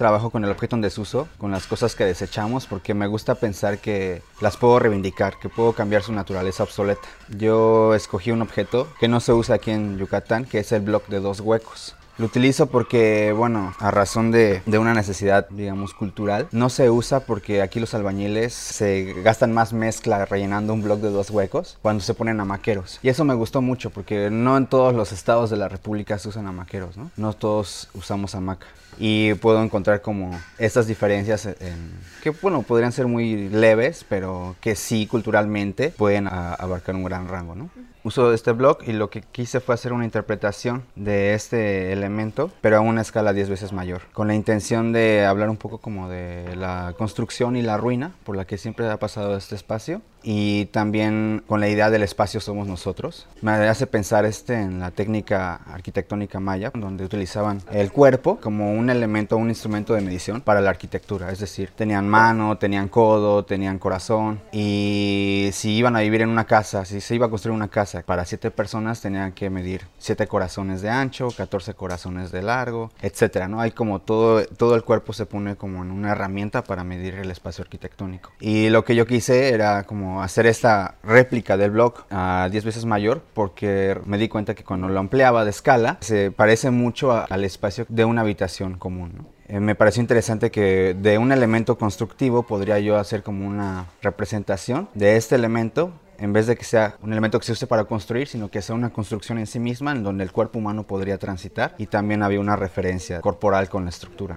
trabajo con el objeto en desuso, con las cosas que desechamos, porque me gusta pensar que las puedo reivindicar, que puedo cambiar su naturaleza obsoleta. Yo escogí un objeto que no se usa aquí en Yucatán, que es el block de dos huecos. Lo utilizo porque, bueno, a razón de, una necesidad, digamos, cultural. No se usa porque aquí los albañiles se gastan más mezcla rellenando un bloque de dos huecos cuando se ponen amaqueros. Y eso me gustó mucho porque no en todos los estados de la República se usan amaqueros, ¿no? No todos usamos hamaca. Y puedo encontrar como estas diferencias en, que, bueno, podrían ser muy leves, pero que sí culturalmente pueden abarcar un gran rango, ¿no? Uso este blog y lo que quise fue hacer una interpretación de este elemento, pero a una escala 10 veces mayor, con la intención de hablar un poco como de la construcción y la ruina por la que siempre ha pasado este espacio y también con la idea del espacio somos nosotros. Me hace pensar este en la técnica arquitectónica maya, donde utilizaban el cuerpo como un elemento, un instrumento de medición para la arquitectura, es decir, tenían mano, tenían codo, tenían corazón y si iban a vivir en una casa, si se iba a construir una casa para siete personas, tenían que medir siete corazones de ancho, 14 corazones de largo, etcétera, ¿no? Hay como todo, todo el cuerpo se pone como en una herramienta para medir el espacio arquitectónico. Y lo que yo quise era como hacer esta réplica del blog a 10 veces mayor porque me di cuenta que cuando lo ampliaba de escala se parece mucho al espacio de una habitación común. Eh, me pareció interesante que de un elemento constructivo podría yo hacer como una representación de este elemento en vez de que sea un elemento que se use para construir, sino que sea una construcción en sí misma en donde el cuerpo humano podría transitar y también había una referencia corporal con la estructura.